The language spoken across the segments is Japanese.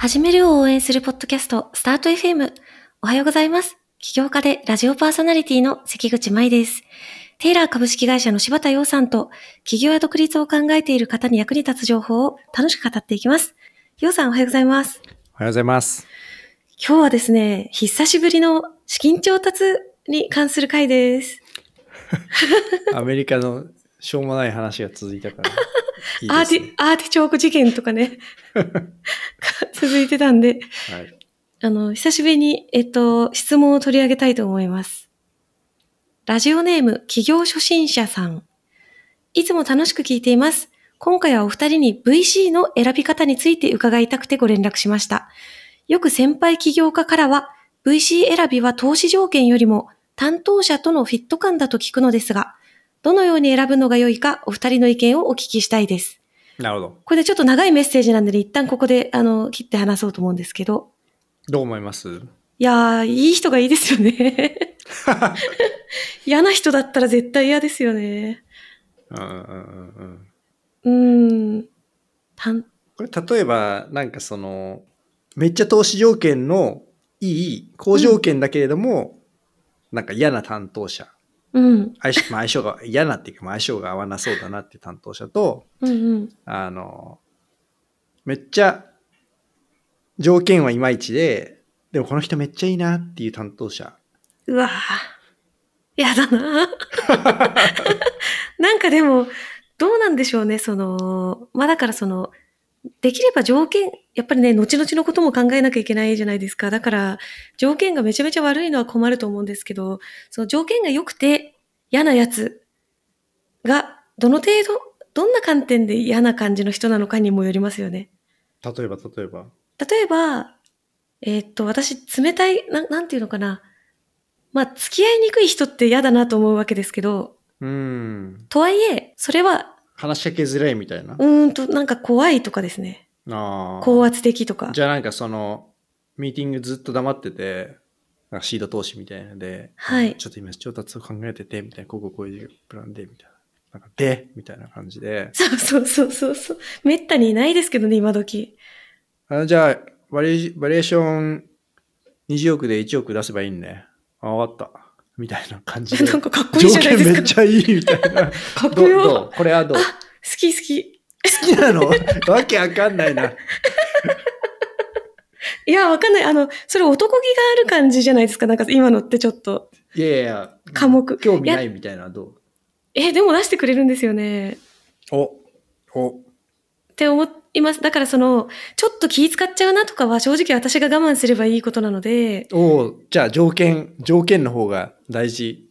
始めるを応援するポッドキャスト、スタート FM。おはようございます。起業家でラジオパーソナリティの関口舞です。テイラー株式会社の柴田洋さんと、起業や独立を考えている方に役に立つ情報を楽しく語っていきます。洋さんおはようございます。おはようございます。今日はですね、久しぶりの資金調達に関する回です。アメリカのしょうもない話が続いたから。いいアーティ、アーティチョーク事件とかね、続いてたんで、はい。あの、久しぶりに、えっと、質問を取り上げたいと思います。ラジオネーム、企業初心者さん。いつも楽しく聞いています。今回はお二人に VC の選び方について伺いたくてご連絡しました。よく先輩起業家からは、VC 選びは投資条件よりも担当者とのフィット感だと聞くのですが、どのように選ぶのが良いかお二人の意見をお聞きしたいです。なるほど。これでちょっと長いメッセージなんで、ね、一旦ここで、あの、切って話そうと思うんですけど。どう思います？いやー、いい人がいいですよね。嫌な人だったら絶対嫌ですよね。うんうん。たん、これ例えば、なんかその、めっちゃ投資条件のいい、好条件だけれども、なんか嫌な担当者。うん。相性まあ相性が 嫌なっていうか、まあ相性が合わなそうだなっていう担当者と、うんうん。あの、めっちゃ条件はいまいちで、でもこの人めっちゃいいなっていう担当者。うわぁ。やだな なんかでも、どうなんでしょうね、その、まあだからその、できれば条件、やっぱりね、後々のことも考えなきゃいけないじゃないですか。だから、条件がめちゃめちゃ悪いのは困ると思うんですけど、その条件が良くて嫌なやつが、どの程度、どんな観点で嫌な感じの人なのかにもよりますよね。例えば、例えば？例えば、えーっと、私、冷たい、なん、なんていうのかな。まあ、付き合いにくい人って嫌だなと思うわけですけど、うん。とはいえ、それは、話しかけづらいみたいな？うーんと、なんか怖いとかですね。ああ。高圧的とか。じゃあなんかその、ミーティングずっと黙ってて、なんかシード投資みたいなので、はいちょっと今調達を考えてて、みたいな、こうこうこういうプランで、みたいな。なんか、で、みたいな感じで。そうそうそうそうそう。めったにいないですけどね、今時。あじゃあ、バリエバリエーション20億で1億出せばいいんね。あ、わかった。みたいな感じで。なんかかっこいいじゃないですか条件めっちゃいいみたいな。かっこどうよ。どう？これはどう？あ好好き好き。きなの？わけわかんないな。いや、わかんない。あの、それ男気がある感じじゃないですか。なんか今のってちょっと。いやいや。科目興味ないみたいなどう？え、でも出してくれるんですよね。お、お、って思います。だからその、ちょっと気使っちゃうなとかは正直私が我慢すればいいことなので、おじゃあ条件、条件の方が大事。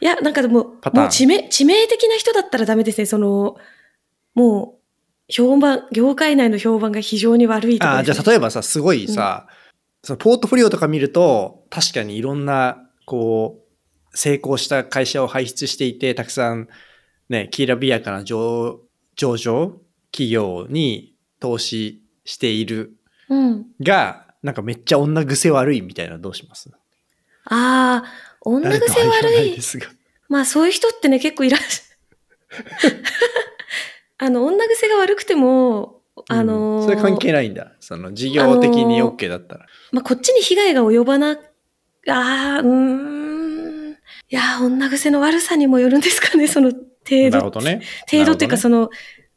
いや、なんかでも、もう致命、致命的な人だったらダメですね。その、もう、評判、業界内の評判が非常に悪いとかね、じゃあ例えばさ、すごいさ、そのポートフォリオとか見ると、確かにいろんな、こう、成功した会社を輩出していて、たくさん、ね、きらびやかな上上場企業に投資しているうん。が、なんかめっちゃ女癖悪いみたいなのどうします？ああ、女癖悪い。まあそういう人ってね、結構いらっしゃ あの、女癖が悪くても、あのーうんそれ関係ないんだ。その事業的にあのー OK だったら。まあこっちに被害が及ばな、ああ、うーん。いやー、女癖の悪さにもよるんですかね、その程度。なるほどね。程度っていうか、その、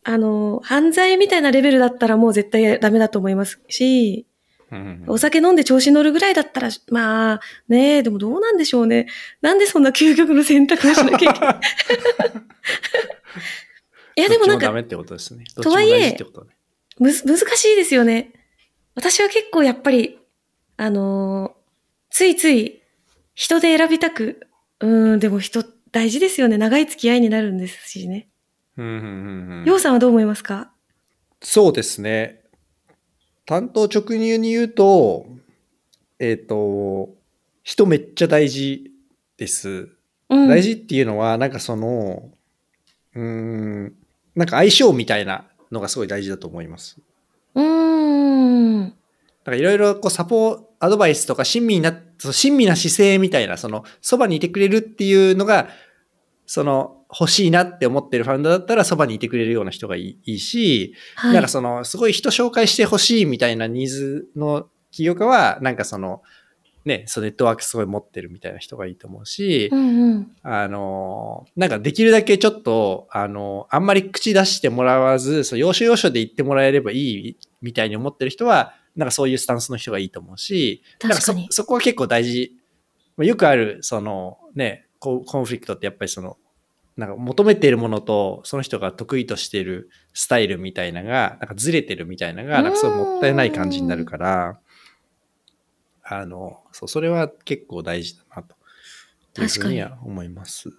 あの、犯罪みたいなレベルだったらもう絶対ダメだと思いますし、お酒飲んで調子乗るぐらいだったら、まあ、ねえ、でもどうなんでしょうね。なんでそんな究極の選択をしなきゃいけない？いや、でもなんか、どっちダメってことですね。とはいえ。むず、難しいですよね。私は結構やっぱり、あのーついつい人で選びたく、うーん、でも人大事ですよね。長い付き合いになるんですしね。うんうんうんうんようさんはどう思いますか？そうですね。担当直入に言うと、えっ、と、人めっちゃ大事です。うん。大事っていうのは、なんかその、うーん、なんか相性みたいなのがすごい大事だと思います。うーん。だからいろいろこうサポアドバイスとか親身な、その親身な姿勢みたいな、その、そばにいてくれるっていうのが、その欲しいなって思ってるファウンダーだったらそばにいてくれるような人がいいし、はい。なんかその、すごい人紹介してほしいみたいなニーズの起業家は、なんかその、ね、そのネットワークすごい持ってるみたいな人がいいと思うし、うんうん。あの、なんかできるだけちょっと、あの、あんまり口出してもらわず、そう要所要所で言ってもらえればいいみたいに思ってる人は、なんかそういうスタンスの人がいいと思うし、なかにそそこは結構大事。まあよくある、そのね、ココンフリクトってやっぱりその、なんか求めているものと、その人が得意としているスタイルみたいなのが、なんかずれてるみたいなのが、なんかすごいもったいない感じになるから、あの、そう、それは結構大事だなと。いうふうには思います。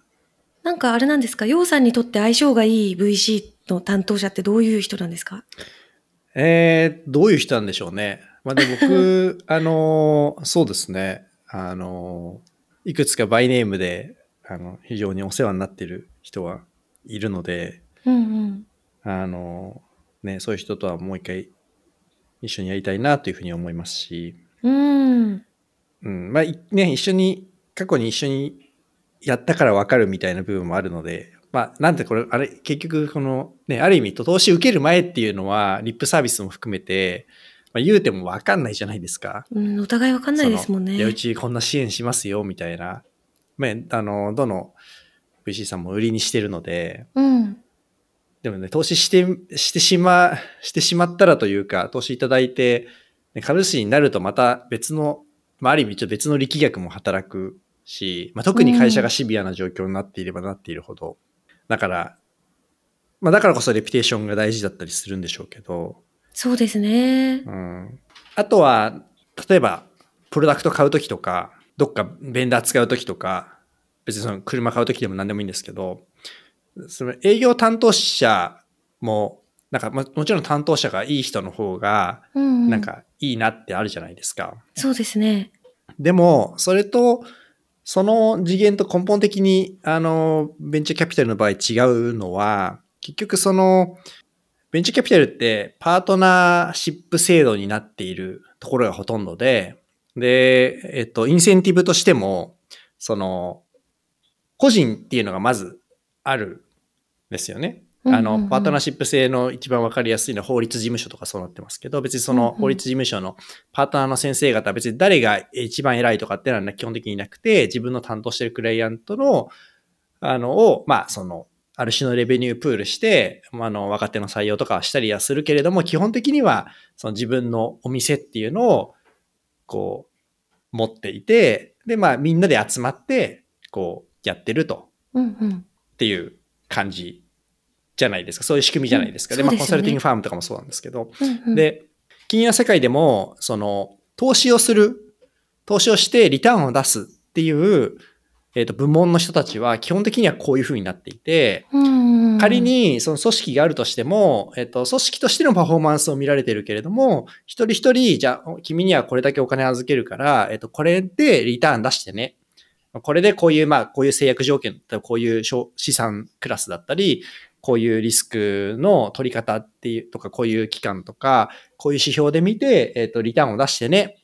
なんかあれなんですか、ヨウさんにとって相性がいい VC の担当者ってどういう人なんですか？えー、どういう人なんでしょうね。まあで僕、あのーそうですね。あのーいくつかバイネームで、あの、非常にお世話になっている人はいるので、うんうん。あのーね、そういう人とはもう一回一緒にやりたいなというふうに思いますし、うん。うん、まあいね、一緒に、過去に一緒にやったから分かるみたいな部分もあるので、まあ、なんてこれ、あれ、結局、この、ね、ある意味、投資受ける前っていうのは、リップサービスも含めて、まあ、言うても分かんないじゃないですか。うん、お互いわかんないですもんね。うちこんな支援しますよ、みたいな。まあ、あの、どの VC さんも売りにしてるので、うん。でもね、投資して、してしま、してしまったらというか、投資いただいて、ね株主になるとまた別の、まあ、ある意味ちょっと別の力学も働くし、まあ、特に会社がシビアな状況になっていればなっているほど、だから、まあ、だからこそレピュテーションが大事だったりするんでしょうけど、そうですね。うん。あとは、例えば、プロダクト買うときとか、どっかベンダー使うときとか、別にその車買うときでも何でもいいんですけど、その営業担当者も、なんかももちろん担当者がいい人の方が、うん、うん。なんかいいなってあるじゃないですか。そうですね。でも、それと、その次元と根本的に、あの、ベンチャーキャピタルの場合違うのは、結局その、ベンチャーキャピタルってパートナーシップ制度になっているところがほとんどで、で、えっと、インセンティブとしても、その、個人っていうのがまずあるんですよね。あの、パートナーシップ制の一番わかりやすいのは法律事務所とかそうなってますけど、別にその法律事務所のパートナーの先生方は別に誰が一番偉いとかっていうのは基本的になくて、自分の担当してるクライアントの、あの、を、まあ、その、ある種のレベニュープールして、まああの、若手の採用とかはしたりはするけれども、基本的には、その自分のお店っていうのを、こう、持っていて、で、まあ、みんなで集まって、こう、やってると。うんうん。っていう感じじゃないですか。そういう仕組みじゃないですか。で、まあ、うんですよねコンサルティングファームとかもそうなんですけど。うんうん、で、金融の世界でも、その、投資をする、投資をしてリターンを出すっていう、えっ、と、部門の人たちは基本的にはこういう風になっていて、仮にその組織があるとしても、えっと、組織としてのパフォーマンスを見られてるけれども、一人一人、じゃあ、君にはこれだけお金預けるから、えっと、これでリターン出してね。これでこういう、まあ、こういう制約条件、こういう資産クラスだったり、こういうリスクの取り方っていうとか、こういう期間とか、こういう指標で見て、えっと、リターンを出してね。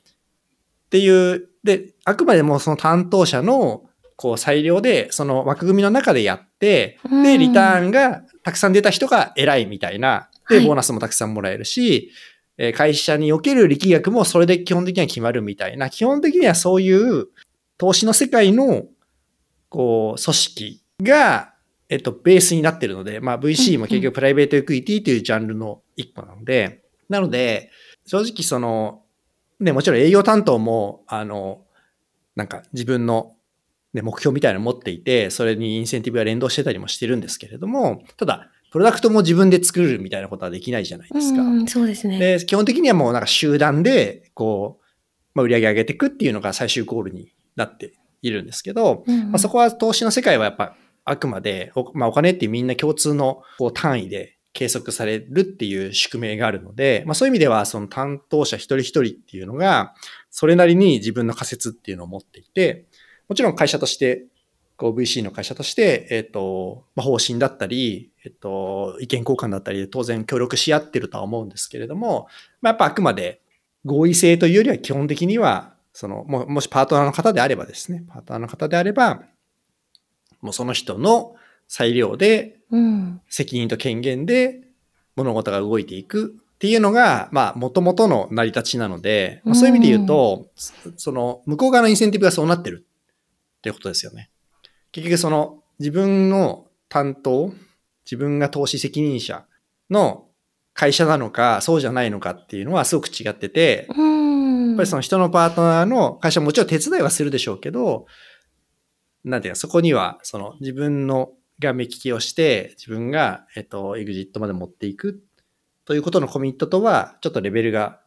っていう、で、あくまでもその担当者の、こう、裁量で、その枠組みの中でやって、で、リターンがたくさん出た人が偉いみたいな、で、はい。ボーナスもたくさんもらえるし、えー会社における力学もそれで基本的には決まるみたいな、基本的にはそういう投資の世界の、こう、組織が、えっと、ベースになってるので、まあ VC も結局プライベートエクイティというジャンルの一個なので、なので、正直その、ね、もちろん営業担当も、あの、なんか自分の、ね、目標みたいなのを持っていて、それにインセンティブが連動してたりもしてるんですけれども、ただ、プロダクトも自分で作るみたいなことはできないじゃないですか。うそうですね。で、基本的にはもうなんか集団で、こう、まあ、売り上げ上げていくっていうのが最終ゴールになっているんですけど、うんうんまあ、そこは投資の世界はやっぱあくまでお,、まあ、お金ってみんな共通のこう単位で計測されるっていう宿命があるので、まあ、そういう意味ではその担当者一人一人っていうのがそれなりに自分の仮説っていうのを持っていて、もちろん会社として、こう VC の会社として、えっ、と、まあ、方針だったり、えっ、と、意見交換だったりで当然協力し合ってるとは思うんですけれども、まあ、やっぱあくまで合意性というよりは基本的には、その、ももしパートナーの方であればですね、パートナーの方であれば、まもうその人の裁量で、うん。責任と権限で物事が動いていくっていうのが、まあ、元々の成り立ちなので、まあ、そういう意味で言うと、そその、向こう側のインセンティブがそうなってるってことですよね。結局その、自分の担当、自分が投資責任者の会社なのか、そうじゃないのかっていうのはすごく違ってて、うん。やっぱりその人のパートナーの会社ももちろん手伝いはするでしょうけど、なんていうか、そこには、その自分のが目利きをして、自分が、えっと、エグジットまで持っていくということのコミットとは、ちょっとレベルが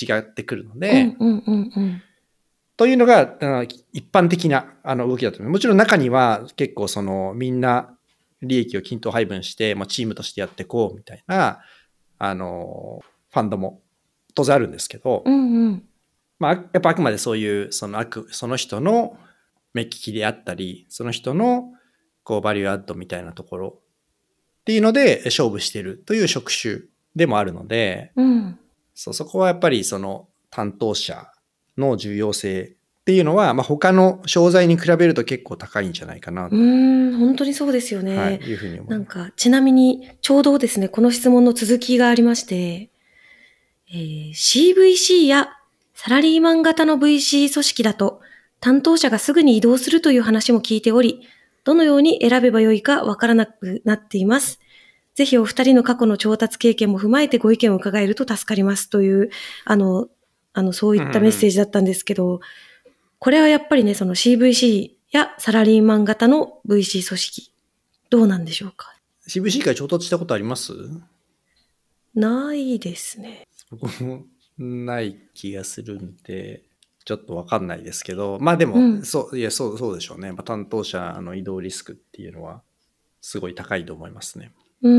違ってくるので、うんうんうんうん。というのが、一般的なあの動きだと思う。もちろん中には結構そのみんな利益を均等配分して、まあ、チームとしてやっていこうみたいな、あの、ファンドも当然あるんですけど、うんうん。まあ、やっぱあくまでそういう、そのあく、その人の目利きであったり、その人の、こう、バリューアッドみたいなところっていうので勝負してるという職種でもあるので、うん。そう、そこはやっぱりその担当者の重要性っていうのは、まあ、他の商材に比べると結構高いんじゃないかなと、うーん、本当にそうですよね。はい、いうふうに思います。なんか、ちなみに、ちょうどですね、この質問の続きがありまして、えー CVC やサラリーマン型の VC 組織だと、担当者がすぐに移動するという話も聞いており、どのように選べばよいかわからなくなっています。ぜひお二人の過去の調達経験も踏まえてご意見を伺えると助かりますという、あの、あの、そういったメッセージだったんですけど、これはやっぱりね、その CVC やサラリーマン型の VC 組織、どうなんでしょうか？CVC から調達したことあります？ないですね。僕もない気がするんで、ちょっとわかんないですけど、まあでも、うんそう、いや、そう、そうでしょうね。まあ、担当者の移動リスクっていうのは、すごい高いと思いますね。うー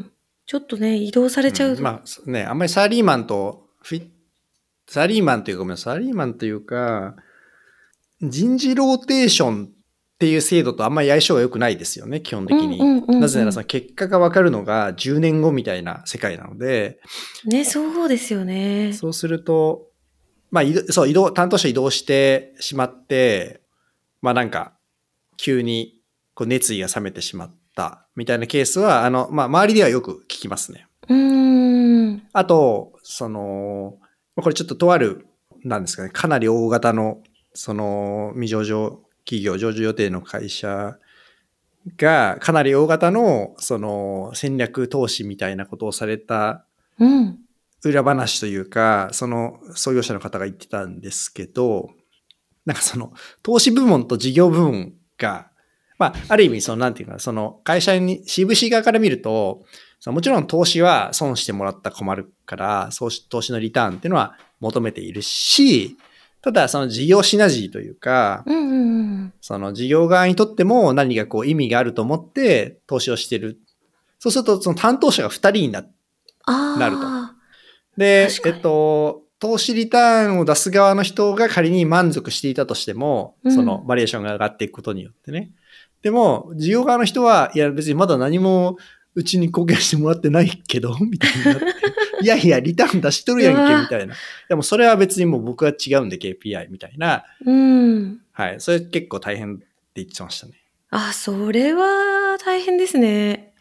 ん。ちょっとね、移動されちゃうと。んまあね、あんまりサラリーマンとフィ、サラリーマンというか、ごめんサラリーマンというか、人事ローテーションっていう制度とあんまり相性が良くないですよね、基本的に。うんうんうんうんなぜならその結果がわかるのが10年後みたいな世界なので、ね、そうですよね。そうすると、まあ、そう、移動、担当者移動してしまって、まあなんか、急にこう熱意が冷めてしまったみたいなケースは、あの、まあ周りではよく聞きますね。うーん。あと、その、まあこれちょっととある、なんですかね、かなり大型の、その、未上場企業、上場予定の会社が、かなり大型の、その、戦略投資みたいなことをされたうん。裏話というか、その創業者の方が言ってたんですけど、なんかその投資部門と事業部門が、まあ、ある意味、その、なんていうかな、その会社に、CVC 側から見ると、そのもちろん投資は損してもらったら困るから、投資のリターンっていうのは求めているし、ただその事業シナジーというか、うんうんうん。その事業側にとっても何かこう意味があると思って投資をしてる。そうするとその担当者が2人になるとでえっと、投資リターンを出す側の人が仮に満足していたとしても、うんそのバリエーションが上がっていくことによってね。でも、事業側の人は、いや別にまだ何もうちに貢献してもらってないけど、みたいになって。いやいや、リターン出しとるやんけ、みたいな。でもそれは別にもう僕は違うんで KPI みたいな。うん。はい。それ結構大変って言ってましたね。あ、それは大変ですね。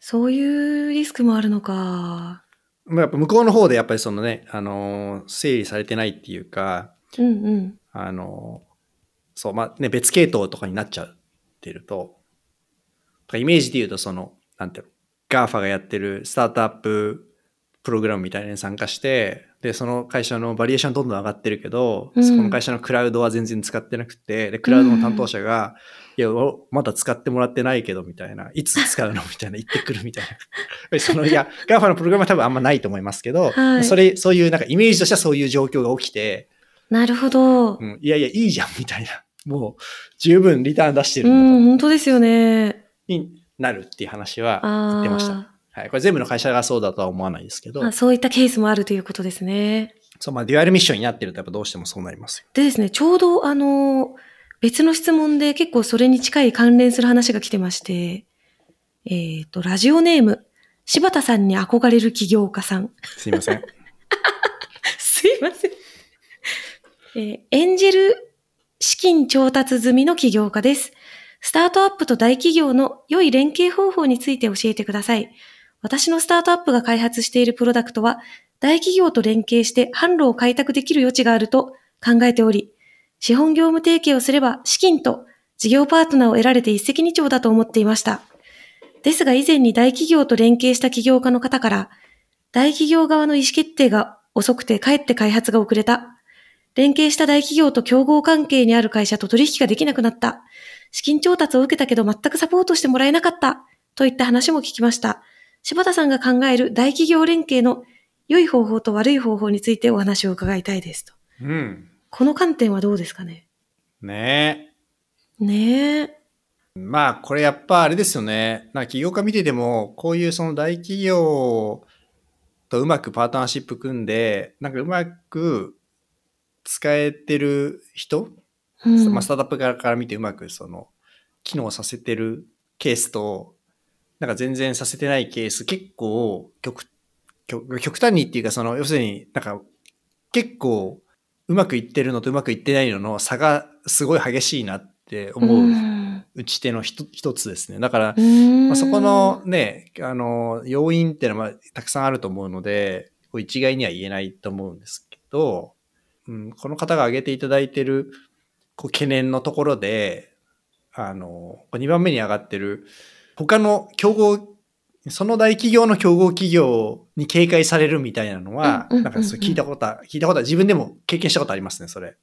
そういうリスクもあるのか。まあやっぱ向こうの方でやっぱりそのね、あのー整理されてないっていうか、うんうん。あの、そう、まあね、別系統とかになっちゃってると、イメージで言うと、その、なんていうの、GAFA がやってるスタートアッププログラムみたいなのに参加して、で、その会社のバリエーションどんどん上がってるけど、うんそこの会社のクラウドは全然使ってなくて、で、クラウドの担当者が、いや、おまだ使ってもらってないけど、みたいな、いつ使うのみたいな言ってくるみたいな。その、いや、GAFA のプログラムは多分あんまないと思いますけど、はいそれ、そういうなんかイメージとしてはそういう状況が起きて、なるほど。うん、いやいや、いいじゃん、みたいな。もう、十分リターン出してうるんだと、ん、本当ですよね。になるっていう話は言ってました。あはい。これ全部の会社がそうだとは思わないですけど。そういったケースもあるということですね。そう、まあ、デュアルミッションになってるとやっぱどうしてもそうなりますよ。でですね、ちょうどあの、別の質問で結構それに近い関連する話が来てまして、えっ、と、ラジオネーム、柴田さんに憧れる起業家さん。すいません。すいません。えーエンジェル資金調達済みの起業家です。スタートアップと大企業の良い連携方法について教えてください。私のスタートアップが開発しているプロダクトは、大企業と連携して販路を開拓できる余地があると考えており、資本業務提携をすれば資金と事業パートナーを得られて一石二鳥だと思っていました。ですが以前に大企業と連携した起業家の方から、大企業側の意思決定が遅くてかえって開発が遅れた。連携した大企業と競合関係にある会社と取引ができなくなった。資金調達を受けたけど全くサポートしてもらえなかった。といった話も聞きました。柴田さんが考える大企業連携の良い方法と悪い方法についてお話を伺いたいですと。うん。この観点はどうですかね？ねねえ。え。まあ、これやっぱあれですよね。なんか起業家見てても、こういうその大企業とうまくパートナーシップ組んで、なんかうまく使えてる人、うん。まあ、スタートアップ側から見てうまくその、機能させてるケースと、なんか全然させてないケース、結構極、極極端にっていうか、その、要するになんか、結構、うまくいってるのとうまくいってないのの差がすごい激しいなって思ううん。打ち手の一一つですね。だから、うん。まあ、そこのね、あの、要因っていうのはまあたくさんあると思うので、こう一概には言えないと思うんですけど、うん、この方が挙げていただいてるこう懸念のところで、あの、2番目に上がってる、他の競合、その大企業の競合企業に警戒されるみたいなのは、うんうんうんうん。なんかそう聞いたことは、聞いたことは自分でも経験したことありますね、それ。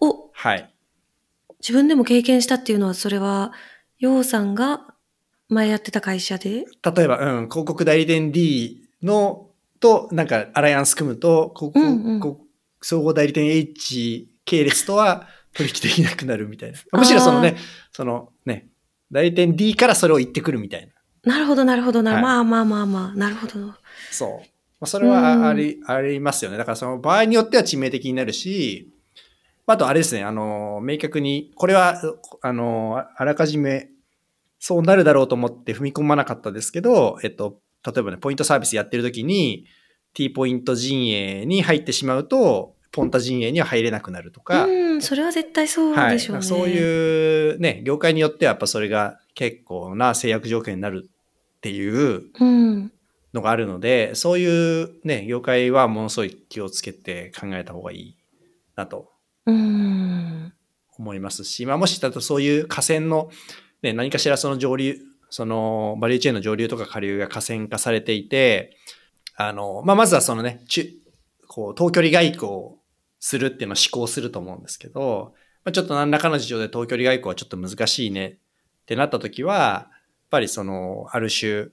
お、お、はい。自分でも経験したっていうのは、それは、ようさんが前やってた会社で？例えば、うん、広告代理店 D の、と、なんか、アライアンス組むと、こうんうん。こ総合代理店 H 系列とは取引できなくなるみたいな。むしろそのね、そのね、代理店 D からそれを言ってくるみたいな。なるほど、なるほどな、はいまあまあまあまあ、なるほど。そう。まあ、それはうんああり、ありますよね。だからその場合によっては致命的になるし、あとあれですね、あの、明確に、これは、あの、あらかじめそうなるだろうと思って踏み込まなかったですけど、えっと、例えばね、ポイントサービスやってる時に、T ポイント陣営に入ってしまうと、ポンタ陣営には入れなくなるとか、うん、それは絶対そうい、でしょうね。そういうね、業界によってはやっぱそれが結構な制約条件になるっていう。のがあるので、そういうね、業界はものすごい気をつけて考えた方がいいなと。思いますし、まあもしだとそういう河川の、ね、何かしらその上流、そのバリューチェーンの上流とか下流が河川化されていて、あの、まあまずはそのね、中こう、遠距離外交するっていうのを施行すると思うんですけど、まあ、ちょっと何らかの事情で遠距離外交はちょっと難しいねってなった時は、やっぱりその、ある種、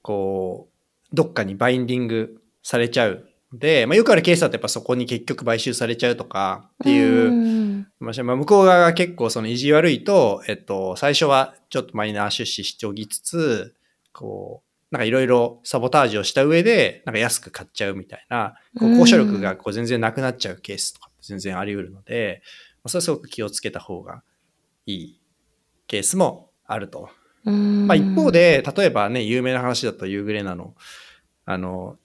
こう、どっかにバインディングされちゃう。で、まあよくあるケースだとやっぱそこに結局買収されちゃうとかっていう、うんまあ、まあ向こう側が結構その意地悪いと、えっと、最初はちょっとマイナー出資しておきつつ、こう、なんかいろいろサボタージュをした上で、なんか安く買っちゃうみたいな、こううん交渉力がこう全然なくなっちゃうケースとかって全然あり得るので、まあ、それはすごく気をつけた方がいいケースもあると。うん。まあ一方、で、例えばね、有名な話だとユーグレナの、あの、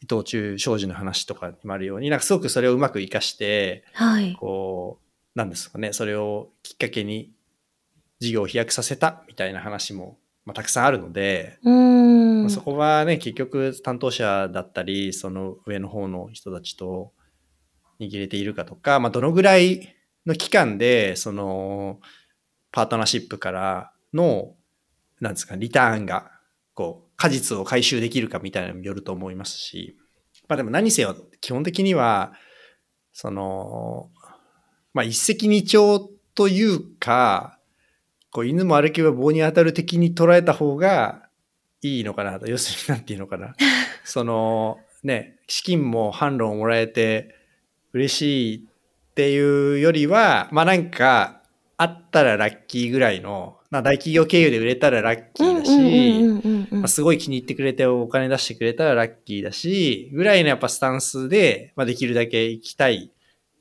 伊藤忠商事の話とかにもあるように、なんかすごくそれをうまく活かして、はい。こう、なんですかね、それをきっかけに事業を飛躍させたみたいな話も、まあ、たくさんあるので、うん。まあそこはね、結局担当者だったり、その上の方の人たちと握れているかとか、まあ、どのぐらいの期間で、その、パートナーシップからの、なんですか、リターンが、こう、果実を回収できるかみたいなのによると思いますし、まあでも何せよ、基本的には、その、まあ一石二鳥というか、こう犬も歩けば棒に当たる敵に捉えた方がいいのかなと。要するになんていうのかな。その、ね、資金も販路をもらえて嬉しいっていうよりは、まあなんか、あったらラッキーぐらいの、まあ大企業経由で売れたらラッキーだし、すごい気に入ってくれてお金出してくれたらラッキーだし、ぐらいのやっぱスタンスで、まあ、できるだけ行きたい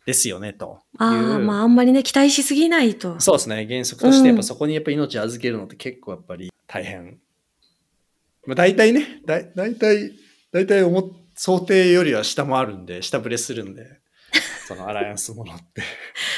ですよね、と。ああ、まああんまりね、期待しすぎないと。そうですね。原則として、やっうんぱそこにやっぱ命を預けるのって結構やっぱり大変。まあ、大体ね、だ大体、大体思っ想定よりは下もあるんで、下振れするんで。そのアライアンスものって。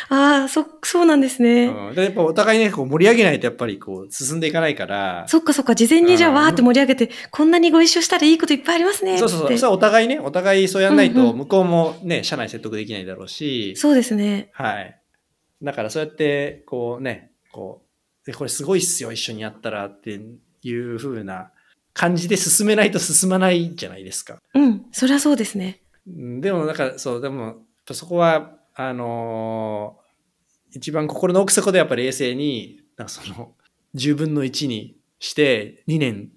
ああ、そ、そうなんですね。うん、でやっぱお互いね、こう盛り上げないとやっぱりこう進んでいかないから。そっかそっか、事前にじゃあうんわーって盛り上げて、こんなにご一緒したらいいこといっぱいありますね。そうそうそう。そお互いね、お互いそうやんないうんうんと向こうもね、社内説得できないだろうし。そうですね。はい。だからそうやって、こうね、こう、でこれすごいっすよ、一緒にやったらっていう風な感じで進めないと進まないじゃないですか。うん、そりゃそうですね。うんでも、なんか、そう、でも、そこは、あのー一番心の奥底でやっぱり冷静に、なんかその、10分の1にして、2年、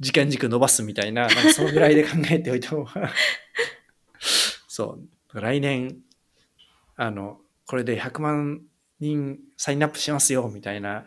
時間軸伸ばすみたいな、なんかそのぐらいで考えておいた方が、そう、来年、あの、これで100万人サインアップしますよ、みたいな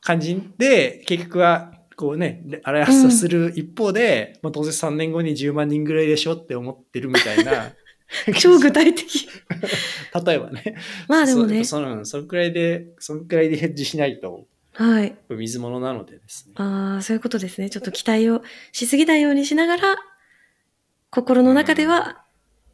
感じで、結局は、こうね、アライアンスをする一方で、まあ当然3年後に10万人ぐらいでしょって思ってるみたいな。超具体的。例えばね。まあでもね。その、そのくらいで、そのくらいでヘッジしないと、はい。水物なのでですね。ああ、そういうことですね。ちょっと期待をしすぎないようにしながら、心の中では、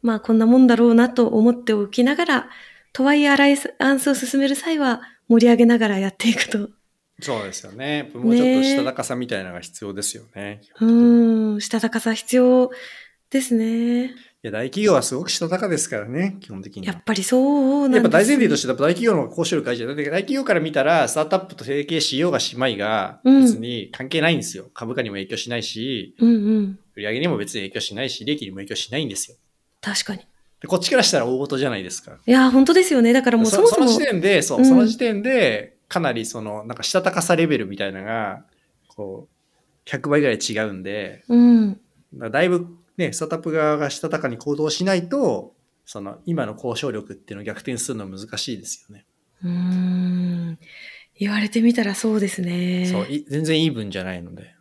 まあこんなもんだろうなと思っておきながら、とはいえアライアンスを進める際は盛り上げながらやっていくと。そうですよね。もうちょっとしたたかさみたいなのが必要ですよね。うーん、したたかさ必要ですね。いや、大企業はすごくしたたかですからね、基本的には。やっぱりそうなんですやっぱ大前提として、大企業の方が高収力大事だ。だって大企業から見たら、スタートアップと提携しようがしまいが、うん別に関係ないんですよ。株価にも影響しないし、うんうん。売上にも別に影響しないし、利益にも影響しないんですよ。確かに。でこっちからしたら大事じゃないですか。いや、本当ですよね。だからもうそもそも。の時点で、そう、うんその時点で、かなりその、なんかしたたかさレベルみたいなのが、こう、100倍ぐらい違うんで、うん。だいぶね、スタートアップ側がしたたかに行動しないと、その、今の交渉力っていうのを逆転するのは難しいですよね。うーん。言われてみたらそうですね。そう、い全然イーブンじゃないので。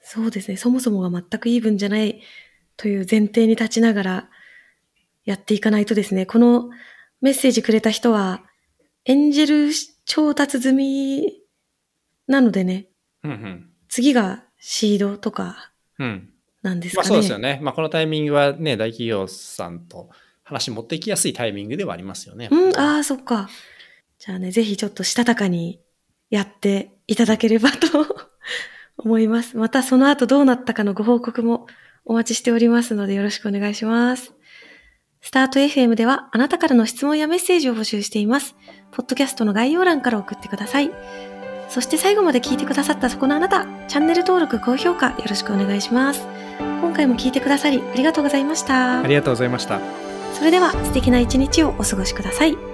そうですね。そもそもが全くイーブンじゃないという前提に立ちながらやっていかないとですね、このメッセージくれた人は、エンジェル調達済みなのでね、うんうん。次がシードとかうん。なんですかね。まあそうですよね。まあこのタイミングはね、大企業さんと話持っていきやすいタイミングではありますよね。うん、ああ、そっか。じゃあね、ぜひちょっとしたたかにやっていただければと 思います。またその後どうなったかのご報告もお待ちしておりますのでよろしくお願いします。スタート FM ではあなたからの質問やメッセージを募集しています。ポッドキャストの概要欄から送ってください。そして最後まで聞いてくださったそこのあなた、チャンネル登録、高評価よろしくお願いします。今回も聞いてくださりありがとうございましたあ。りがとうございました。それでは素敵な一日をお過ごしください。